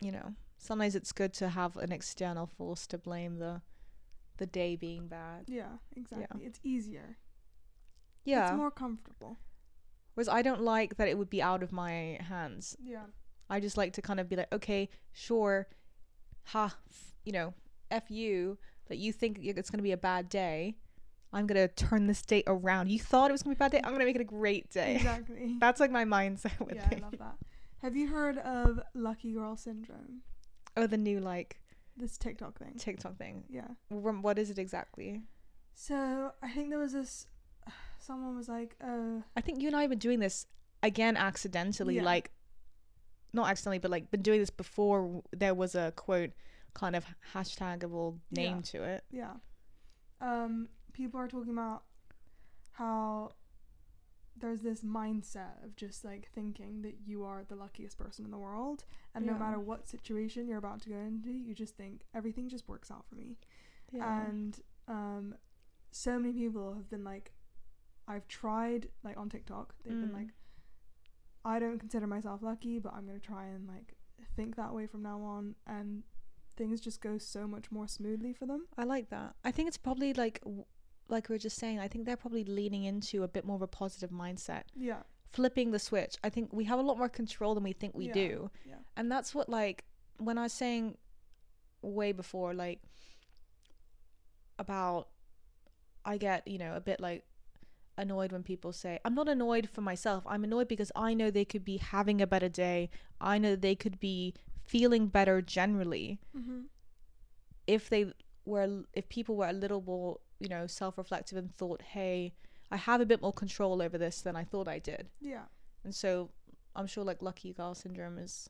you know, sometimes it's good to have an external force to blame the the day being bad. Yeah. Exactly. It's easier. Yeah. It's more comfortable. Whereas I don't like that it would be out of my hands. Yeah. I just like to kind of be like, okay, sure, ha, f- you know, f you that you think it's gonna be a bad day. I'm gonna turn this day around. You thought it was gonna be a bad day. I'm gonna make it a great day. Exactly. That's like my mindset with yeah, I love that. Have you heard of lucky girl syndrome? Oh, the new like This TikTok thing. TikTok thing. Yeah. Wh- What is it exactly? So I think there was this. Someone was like, "Oh, I think you and I have been doing this again accidentally, Yeah. like not accidentally, but like been doing this before w- there was a quote kind of hashtagable name Yeah. to it. yeah." Um, people are talking about how there's this mindset of just like thinking that you are the luckiest person in the world, and no matter what situation you're about to go into, you just think everything just works out for me. and um so many people have been like i've tried like on tiktok they've been Mm. like i don't consider myself lucky but i'm going to try and like think that way from now on and things just go so much more smoothly for them I like that. I think it's probably like w- like we were just saying. I think they're probably leaning into a bit more of a positive mindset, yeah flipping the switch. I think we have a lot more control than we think we Yeah. do, yeah and that's what like when I was saying way before, like about I get you know a bit like annoyed when people say I'm not annoyed for myself. I'm annoyed because I know they could be having a better day. I know they could be feeling better generally mm-hmm. if they were if people were a little more you know self-reflective and thought hey i have a bit more control over this than i thought i did yeah and so i'm sure like lucky girl syndrome is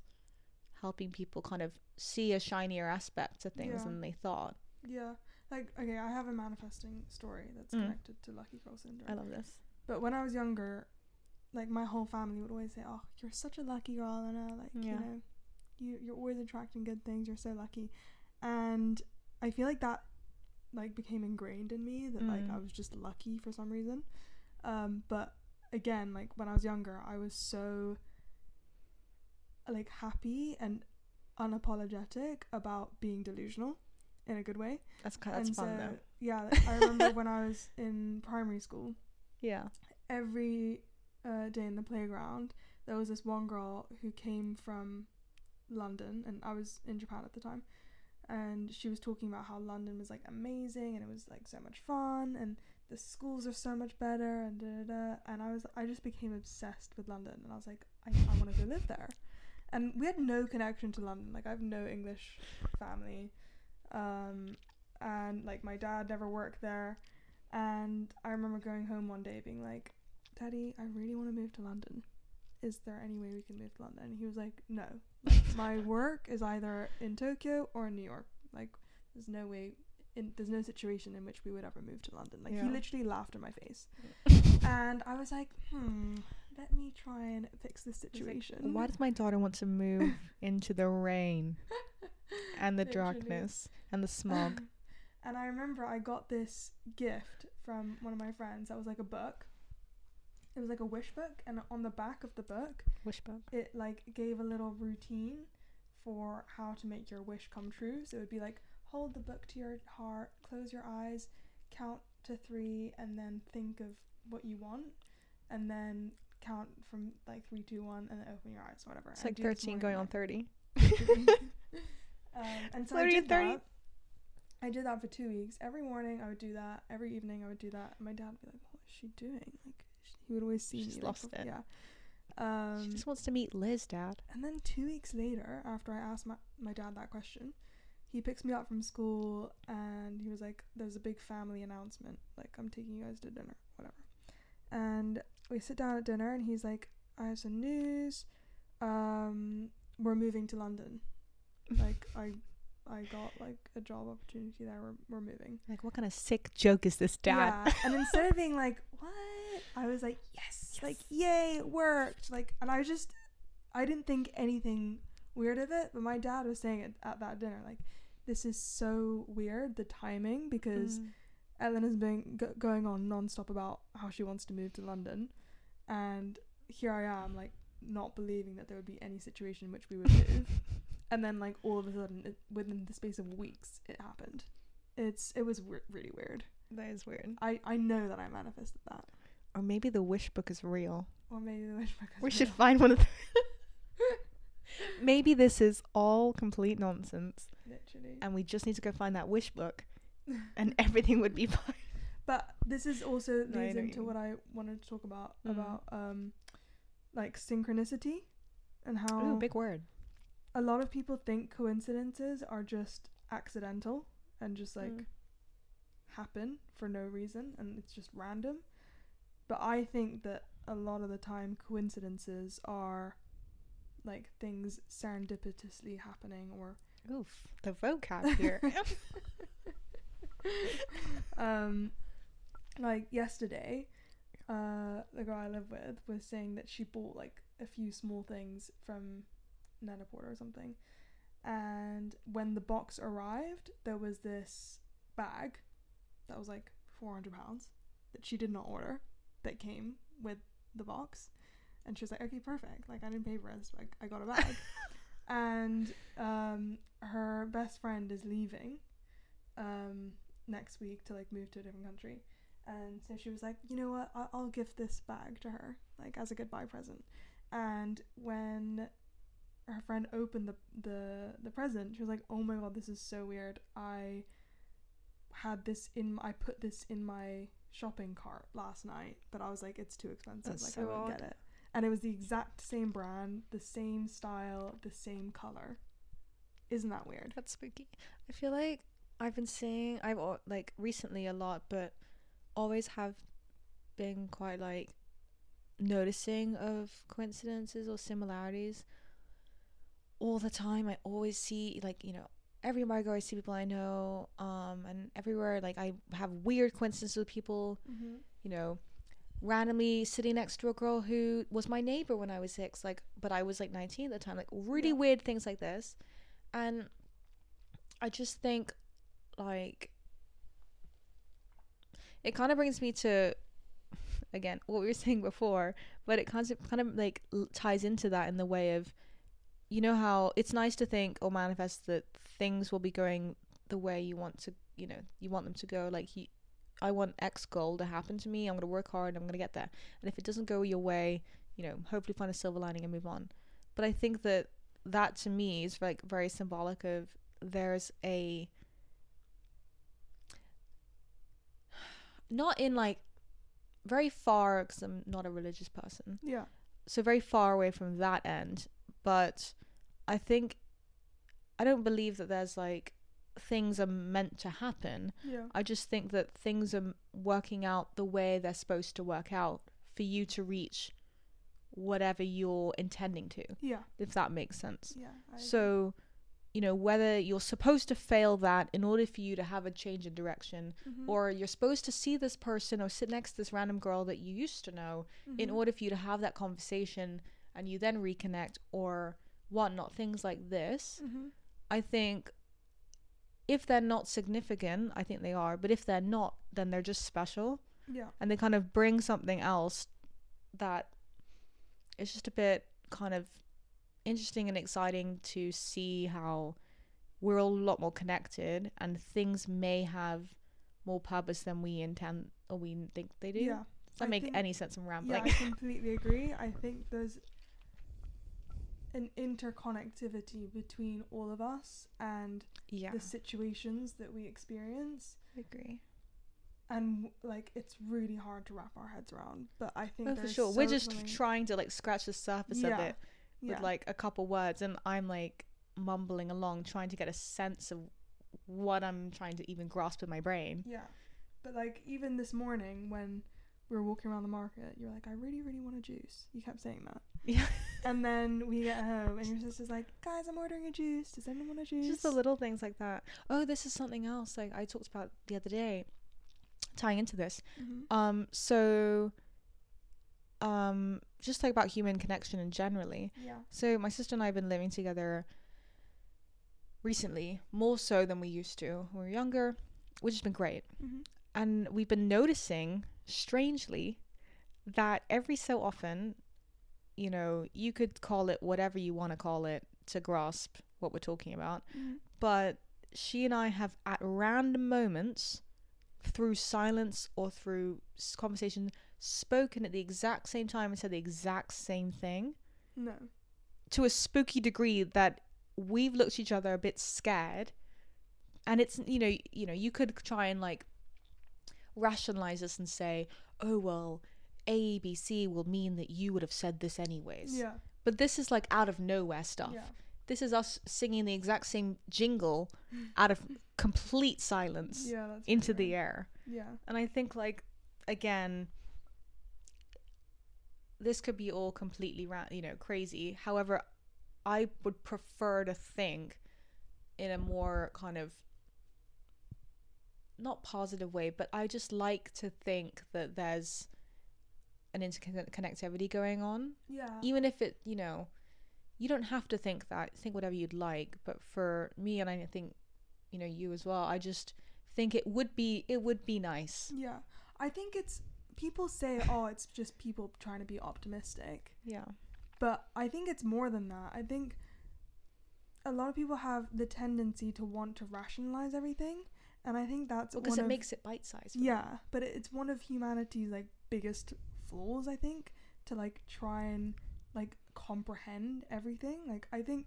helping people kind of see a shinier aspect to things Yeah. than they thought yeah like okay i have a manifesting story that's Mm. connected to lucky girl syndrome i love this But when I was younger, like my whole family would always say, "Oh, you're such a lucky girl, Anna. Like you know, you you're always attracting good things. You're so lucky." And I feel like that like became ingrained in me that like I Mm. was just lucky for some reason. Um, but again, like when I was younger, I was so like happy and unapologetic about being delusional in a good way. that's kind that's and fun so, though yeah, I remember when I was in primary school yeah every uh, day in the playground, there was this one girl who came from London, and I was in Japan at the time, and she was talking about how London was like amazing and it was like so much fun, and the schools are so much better, and da da da. And I was, I just became obsessed with London, and I was like, I, I want to go live there. And we had no connection to London. Like I have no English family, um, and like my dad never worked there. And I remember going home one day being like, Daddy, I really want to move to London. Is there any way we can move to London? He was like, No. Like, my work is either in Tokyo or in New York. Like, there's no way, in, there's no situation in which we would ever move to London. Like, Yeah. he literally laughed in my face. and I was like, Hmm, let me try and fix this He's like, situation. why does my daughter want to move into the rain and the Literally. darkness and the smog and I remember I got this gift from one of my friends that was like a book. It was like a wish book, and on the back of the book, wishbone it like gave a little routine for how to make your wish come true. So it would be like hold the book to your heart, close your eyes, count to three, and then think of what you want, and then count from like three, two, one, and then open your eyes, whatever. it's like 13 going on 30 um, and so I 30 did 30? that. I did that for two weeks. Every morning I would do that. Every evening I would do that. And my dad would be like, "What is she doing?" Like he would always see She's me. like, lost bef- it. Yeah. Um, she just wants to meet Liz, Dad. and then two weeks later, after I asked my, my dad that question, he picks me up from school and he was like, There's a big family announcement. Like, I'm taking you guys to dinner, whatever. And we sit down at dinner and he's like, I have some news. Um, we're moving to London. Like, I. I got like a job opportunity there. We're, we're moving. Like, what kind of sick joke is this, Dad? Yeah. and instead of being like, "What?" I was like, "Yes!" Like, "Yay, it worked!" Like, and I just, I didn't think anything weird of it. But my dad was saying it at that dinner, like, "This is so weird, the timing, because Mm. Ellen has been go- going on nonstop about how she wants to move to London, and here I am, like, not believing that there would be any situation in which we would move." And then like all of a sudden it, within the space of weeks it happened it's it was really weird That is weird. I I know that I manifested that, Or maybe the wish book is real. or maybe the wish book. is We should find one of. The maybe this is all complete nonsense, literally. and we just need to go find that wish book, and everything would be fine. But this is also No, leads into what I wanted to talk about Mm. about um, like synchronicity, and how Ooh, big word. A lot of people think coincidences are just accidental and just like Mm. happen for no reason and it's just random. But I think that a lot of the time coincidences are like things serendipitously happening or Oof, the vocab here. um like yesterday uh the girl I live with was saying that she bought like a few small things from Net-a-Porter or something. And when the box arrived there was this bag that was like 400 pounds that she did not order that came with the box. And she was like okay perfect. Like I didn't pay for this. Like I got a bag. And um her best friend is leaving um next week to like move to a different country. And so she was like you know what? I- i'll gift this bag to her like as a goodbye present. And when her friend opened the the the present she was like oh my god this is so weird. I had this in i put this in my shopping cart last night but i was like it's too expensive. That's like so i won't odd. get it. And it was the exact same brand the same style the same color. Isn't that weird? That's spooky. I feel like I've been seeing I've like recently a lot, but always have been quite like noticing of coincidences or similarities all the time. I always see like you know everywhere I I see people I know, um, and everywhere like I have weird coincidences with people. mm-hmm. You know, randomly sitting next to a girl who was my neighbor when I was six, like, but I was like 19 at the time. Like really Yeah. weird things like this, and I just think like it kind of brings me to again what we were saying before but it kind of kind of like ties into that in the way of you know how it's nice to think or manifest that things will be going the way you want to you know you want them to go. Like you I want X goal to happen to me. I'm gonna work hard and I'm gonna get there. And if it doesn't go your way you know hopefully find a silver lining and move on. But I think that that to me is like very symbolic of there's a not in like very far because I'm not a religious person. Yeah. So very far away from that end. But I think I don't believe that there's like things are meant to happen. Yeah. I just think that things are working out the way they're supposed to work out for you to reach whatever you're intending to yeah. if that makes sense. Yeah I so you know whether you're supposed to fail that in order for you to have a change in direction Mhm. or you're supposed to see this person or sit next to this random girl that you used to know in Mhm. order for you to have that conversation and you then reconnect or whatnot things like this Mhm. i think if they're not significant i think they are but if they're not then they're just special yeah and they kind of bring something else that is just a bit kind of interesting and exciting to see how we're all a lot more connected and things may have more purpose than we intend or we think they do. yeah Does that I make think- any sense? I'm yeah i completely agree i think there's an interconnectivity between all of us and yeah, the situations that we experience I agree. and like it's really hard to wrap our heads around. But I think Oh, for sure. We're just trying to like scratch the surface of it with yeah. like a couple words, and I'm like mumbling along, trying to get a sense of what I'm trying to even grasp in my brain. Yeah. But like even this morning when we were walking around the market, you were like, I really, really want a juice. You kept saying that. Yeah, And then we get home and your sister's like, Guys, I'm ordering a juice. Does anyone want a juice? just the little things like that. Oh, this is something else. Like I talked about the other day, tying into this. Mhm. Um, so, um, just like about human connection and generally. Yeah. So my sister and I have been living together recently, more so than we used to when we were younger, which has been great. Mm-hmm. And we've been noticing, strangely, that every so often, you know, you could call it whatever you want to call it to grasp what we're talking about, Mm-hmm. but she and I have at random moments, through silence or through conversation, spoken at the exact same time and said the exact same thing No. to a spooky degree that we've looked at each other a bit scared and it's you know you know you could try and like rationalize this and say oh well a b c will mean that you would have said this anyways Yeah. but this is like out of nowhere stuff Yeah. this is us singing the exact same jingle out of complete silence Yeah. Into very the right. air Yeah. and I think like again this could be all completely ra- you know crazy. However, I would prefer to think in a more kind of not positive way, but I just like to think that there's an interconnectivity going on Yeah. even if it you know you don't have to think that think whatever you'd like but for me and i think you know you as well i just think it would be it would be nice Yeah. I think it's people say, oh, it's just people trying to be optimistic. yeah But I think it's more than that. I think a lot of people have the tendency to want to rationalize everything, and I think that's because it of, makes it bite-sized yeah. them. But it's one of humanity's like biggest flaws. I think to like try and like comprehend everything. Like I think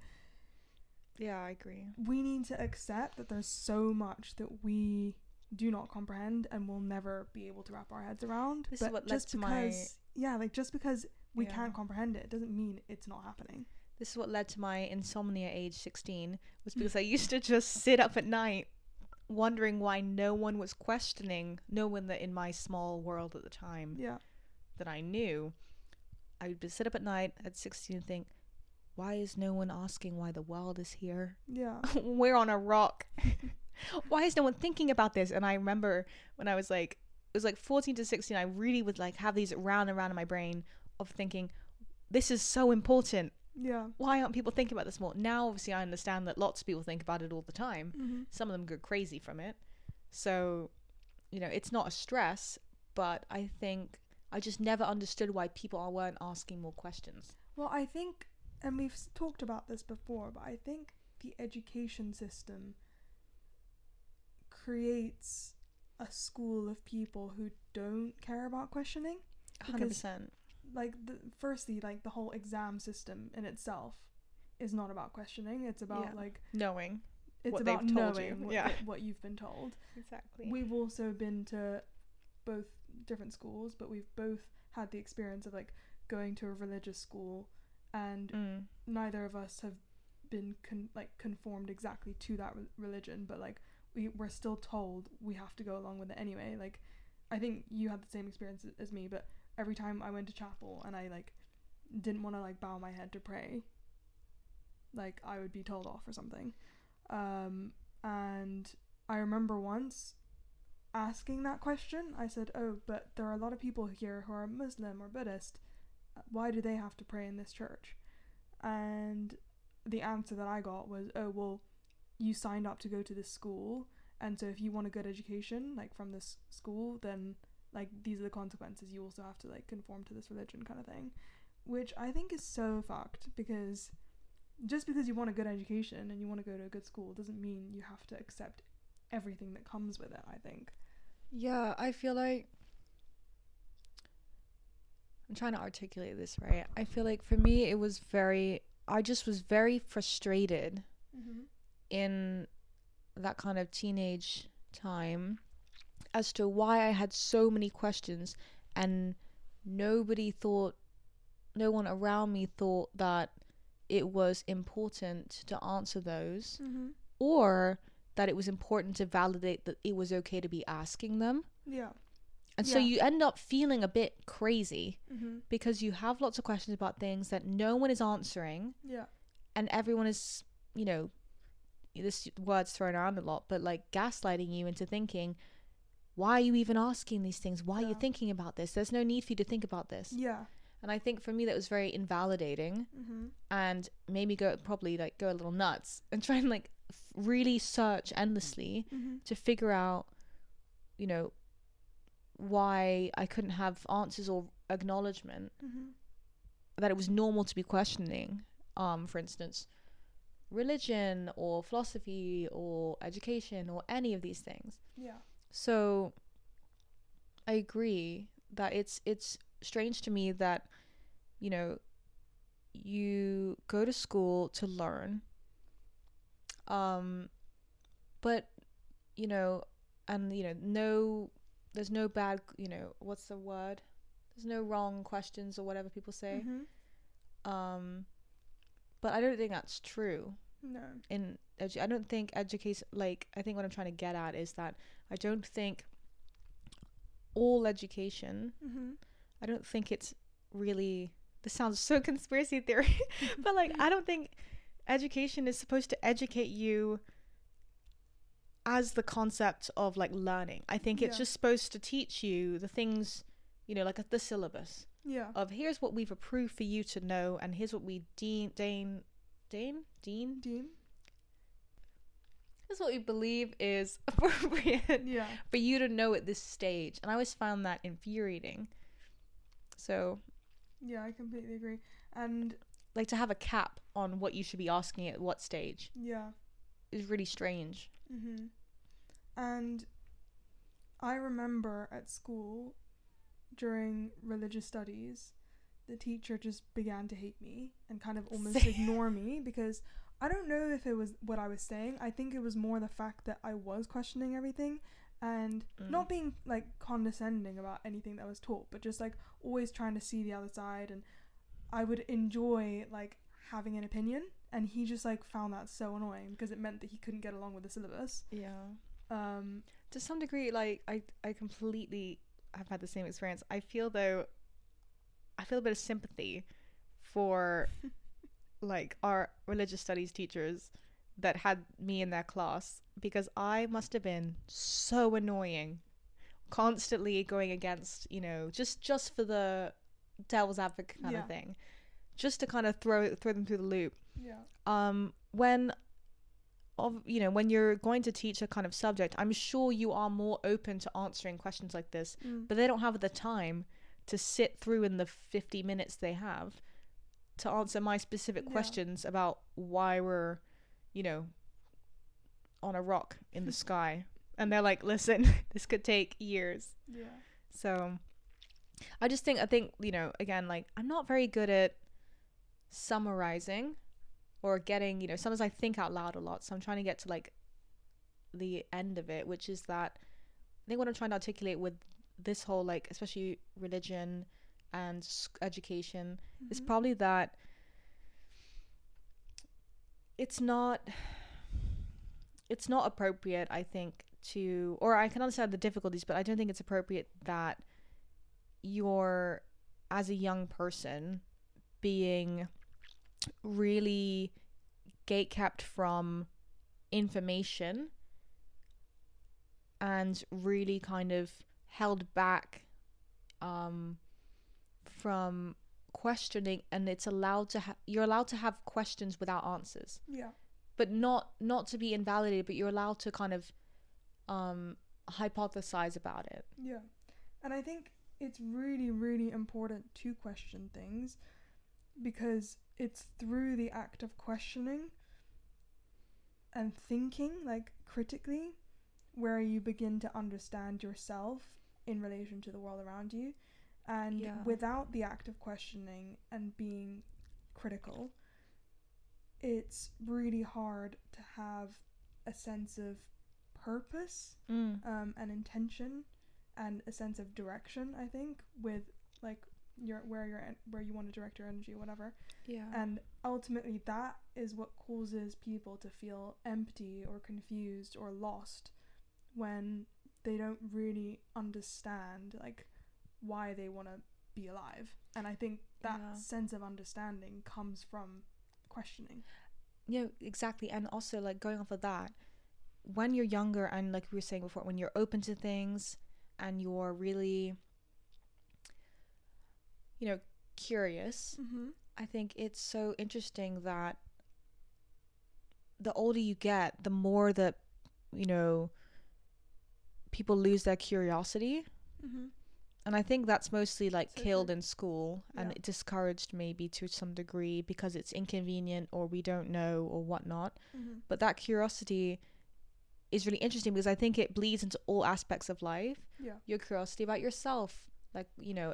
yeah i agree we need to accept that there's so much that we do not comprehend and will never be able to wrap our heads around. This is but what led just to because, my- yeah, like just because we Yeah. can't comprehend it, doesn't mean it's not happening. this is what led to my insomnia age 16 was because i used to just sit up at night wondering why no one was questioning no one that in my small world at the time Yeah, that I knew, I would sit up at night at 16 and think, why is no one asking why the world is here? yeah, We're on a rock. why is no one thinking about this? And I remember when I was like, it was like 14 to 16, I really would like have these round and round in my brain of thinking, this is so important. yeah. Why aren't people thinking about this more? Now, obviously, I understand that lots of people think about it all the time. Mm-hmm. Some of them go crazy from it. So, you know, it's not a stress, but I think I just never understood why people weren't asking more questions. Well, I think, and we've talked about this before, but I think the education system creates a school of people who don't care about questioning. Hundred percent. Like, the, firstly, like the whole exam system in itself is not about questioning. It's about Yeah. like Knowing it's what about told you, knowing what, yeah. what you've been told. exactly. We've also been to both different schools, but we've both had the experience of like going to a religious school, and mm. neither of us have been con- like conformed exactly to that re- religion, but like we we're still told we have to go along with it anyway. Like I think you had the same experience as me, but every time I went to chapel and I like didn't want to like bow my head to pray, like I would be told off or something. Um, and I remember once asking that question. I said, "Oh, but there are a lot of people here who are Muslim or Buddhist. Why do they have to pray in this church?" And the answer that I got was, "Oh, well, you signed up to go to this school, and so if you want a good education, like from this school, then like these are the consequences. You also have to like conform to this religion, kind of thing." Which I think is so fucked because just because you want a good education and you want to go to a good school doesn't mean you have to accept everything that comes with it. I think. Yeah, I feel like I'm trying to articulate this right. I feel like for me it was very I just was very frustrated Mm-hmm. in that kind of teenage time as to why I had so many questions and nobody thought no one around me thought that it was important to answer those Mhm. or that it was important to validate that it was okay to be asking them. Yeah. And so Yeah. you end up feeling a bit crazy Mhm. because you have lots of questions about things that no one is answering Yeah. and everyone is, you know, this word's thrown around a lot, but like gaslighting you into thinking, why are you even asking these things? Why are you thinking about this? There's no need for you to think about this. Yeah. And I think for me that was very invalidating Mhm. and made me go probably like go a little nuts and try and like really search endlessly Mhm. to figure out, you know, why I couldn't have answers or acknowledgement Mhm. that it was normal to be questioning. Um, for instance, religion or philosophy or education or any of these things. Yeah. So I agree that it's it's strange to me that you know you go to school to learn um but you know and you know no there's no bad you know what's the word there's no wrong questions or whatever people say Mhm. um but I don't think that's true No. in edu- I don't think education like I think what I'm trying to get at is that I don't think all education Mhm. I don't think it's really this sounds so conspiracy theory but like I don't think education is supposed to educate you as the concept of like learning. I think it's Yeah. just supposed to teach you the things, you know, like the syllabus Yeah. of here's what we've approved for you to know and here's what we deem deign deign dean Dean. This is what we believe is appropriate Yeah. for you to know at this stage. And I always found that infuriating. So, Yeah, I completely agree. And like to have a cap on what you should be asking at what stage yeah. is really strange. Mhm. And I remember at school during religious studies, the teacher just began to hate me and kind of almost ignore me because I don't know if it was what I was saying. I think it was more the fact that I was questioning everything and Mm. not being like condescending about anything that was taught, but just like always trying to see the other side and I would enjoy like having an opinion and he just like found that so annoying because it meant that he couldn't get along with the syllabus. Yeah. Um To some degree, like I, I completely have had the same experience. I feel though, I feel a bit of sympathy for like our religious studies teachers that had me in their class because I must have been so annoying, constantly going against, you know, just just for the devil's advocate kind Yeah. of thing, just to kind of throw throw them through the loop. yeah. um when of you know when you're going to teach a kind of subject i'm sure you are more open to answering questions like this Mm. but they don't have the time to sit through in the 50 minutes they have to answer my specific Yeah. questions about why we're you know on a rock in the sky and they're like listen this could take years Yeah. so I just think I think, you know, again, like I'm not very good at summarizing or getting, you know, sometimes I think out loud a lot. So I'm trying to get to like the end of it, which is that I think what I'm trying to articulate with this whole like especially religion and education is Mhm. probably that it's not it's not appropriate i think to or i can understand the difficulties but i don't think it's appropriate that you're as a young person being really gatekept from information and really kind of held back um from questioning and it's allowed to ha- you're allowed to have questions without answers Yeah. but not not to be invalidated but you're allowed to kind of um hypothesize about it Yeah. And I think it's really, really important to question things because it's through the act of questioning and thinking, like critically, where you begin to understand yourself in relation to the world around you. And Yeah. without the act of questioning and being critical, it's really hard to have a sense of purpose Mm. um, and intention and a sense of direction i think with like your where your en- where you want to direct your energy whatever Yeah. and ultimately that is what causes people to feel empty or confused or lost when they don't really understand like why they want to be alive and i think that Yeah. sense of understanding comes from questioning Yeah, exactly. And also, like, going off of that, when you're younger and, like we were saying before, when you're open to things and you're really, you know, curious, mm-hmm. I think it's so interesting that the older you get, the more that, you know, people lose their curiosity. Mm-hmm. And I think that's mostly like So killed in school and Yeah. discouraged maybe to some degree because it's inconvenient or we don't know or whatnot. Mm-hmm. But that curiosity is really interesting because I think it bleeds into all aspects of life. yeah Your curiosity about yourself, like, you know,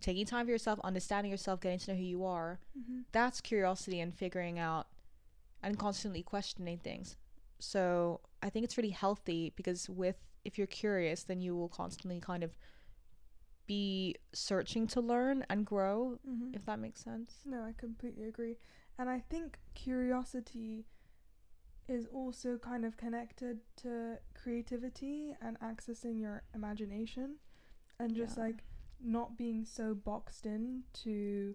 taking time for yourself, understanding yourself, getting to know who you are. mm-hmm. That's curiosity and figuring out and constantly questioning things. So I think it's really healthy because with if you're curious, then you will constantly kind of be searching to learn and grow, Mm-hmm. if that makes sense. No, I completely agree. And I think curiosity is also kind of connected to creativity and accessing your imagination and just Yeah. like not being so boxed in to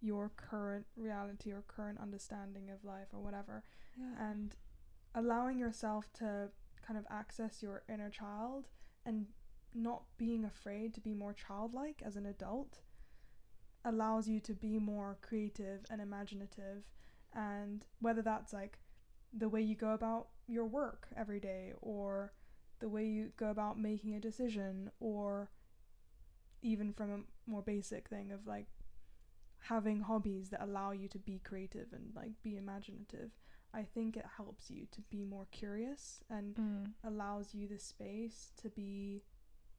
your current reality or current understanding of life or whatever Yeah. and allowing yourself to kind of access your inner child and not being afraid to be more childlike as an adult allows you to be more creative and imaginative and whether that's like the way you go about your work every day or the way you go about making a decision or even from a more basic thing of like having hobbies that allow you to be creative and like be imaginative i think it helps you to be more curious and Mm. allows you the space to be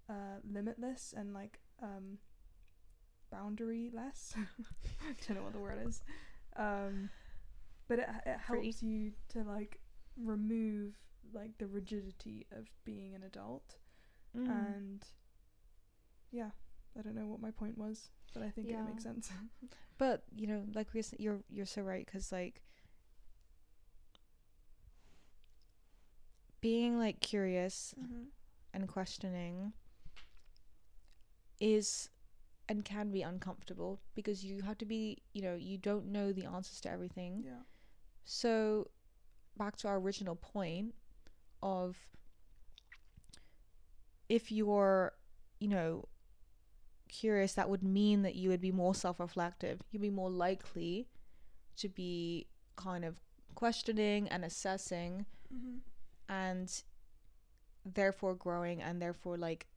uh, limitless and like um, boundary less. I don't know what the word is. Um, but it it Free. helps you to like remove like the rigidity of being an adult Mm. and yeah i don't know what my point was but i think it makes sense But you know, like we you're you're so right because like being like curious mm-hmm. and questioning is and can be uncomfortable because you have to be you know you don't know the answers to everything yeah so back to our original point of if you're you know curious that would mean that you would be more self-reflective you'd be more likely to be kind of questioning and assessing mm-hmm. and therefore growing and therefore like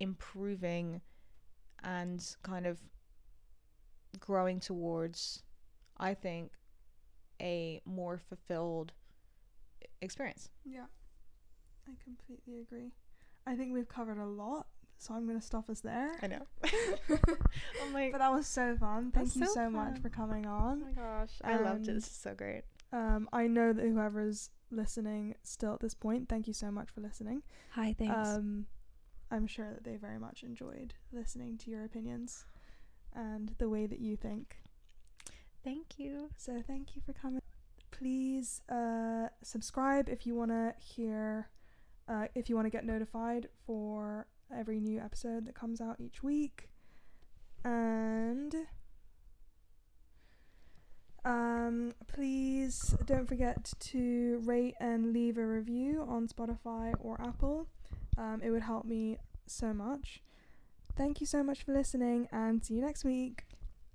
improving and kind of growing towards i think a more fulfilled experience. Yeah. I completely agree. I think we've covered a lot so i'm going to stop us there. I know. I'm like but that was so fun. Thank you so so much for coming oh on my gosh. I loved it. And- this is so great. um, i know that whoever's listening still at this point thank you so much for listening. Hi thanks. Um, I'm sure that they very much enjoyed listening to your opinions and the way that you think. Thank you So thank you for coming. Please uh, subscribe if you want to hear, uh, if you want to get notified for every new episode that comes out each week. And um, please don't forget to rate and leave a review on Spotify or Apple. Um, it would help me so much. Thank you so much for listening and see you next week.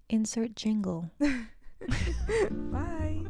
insert jingle Bye.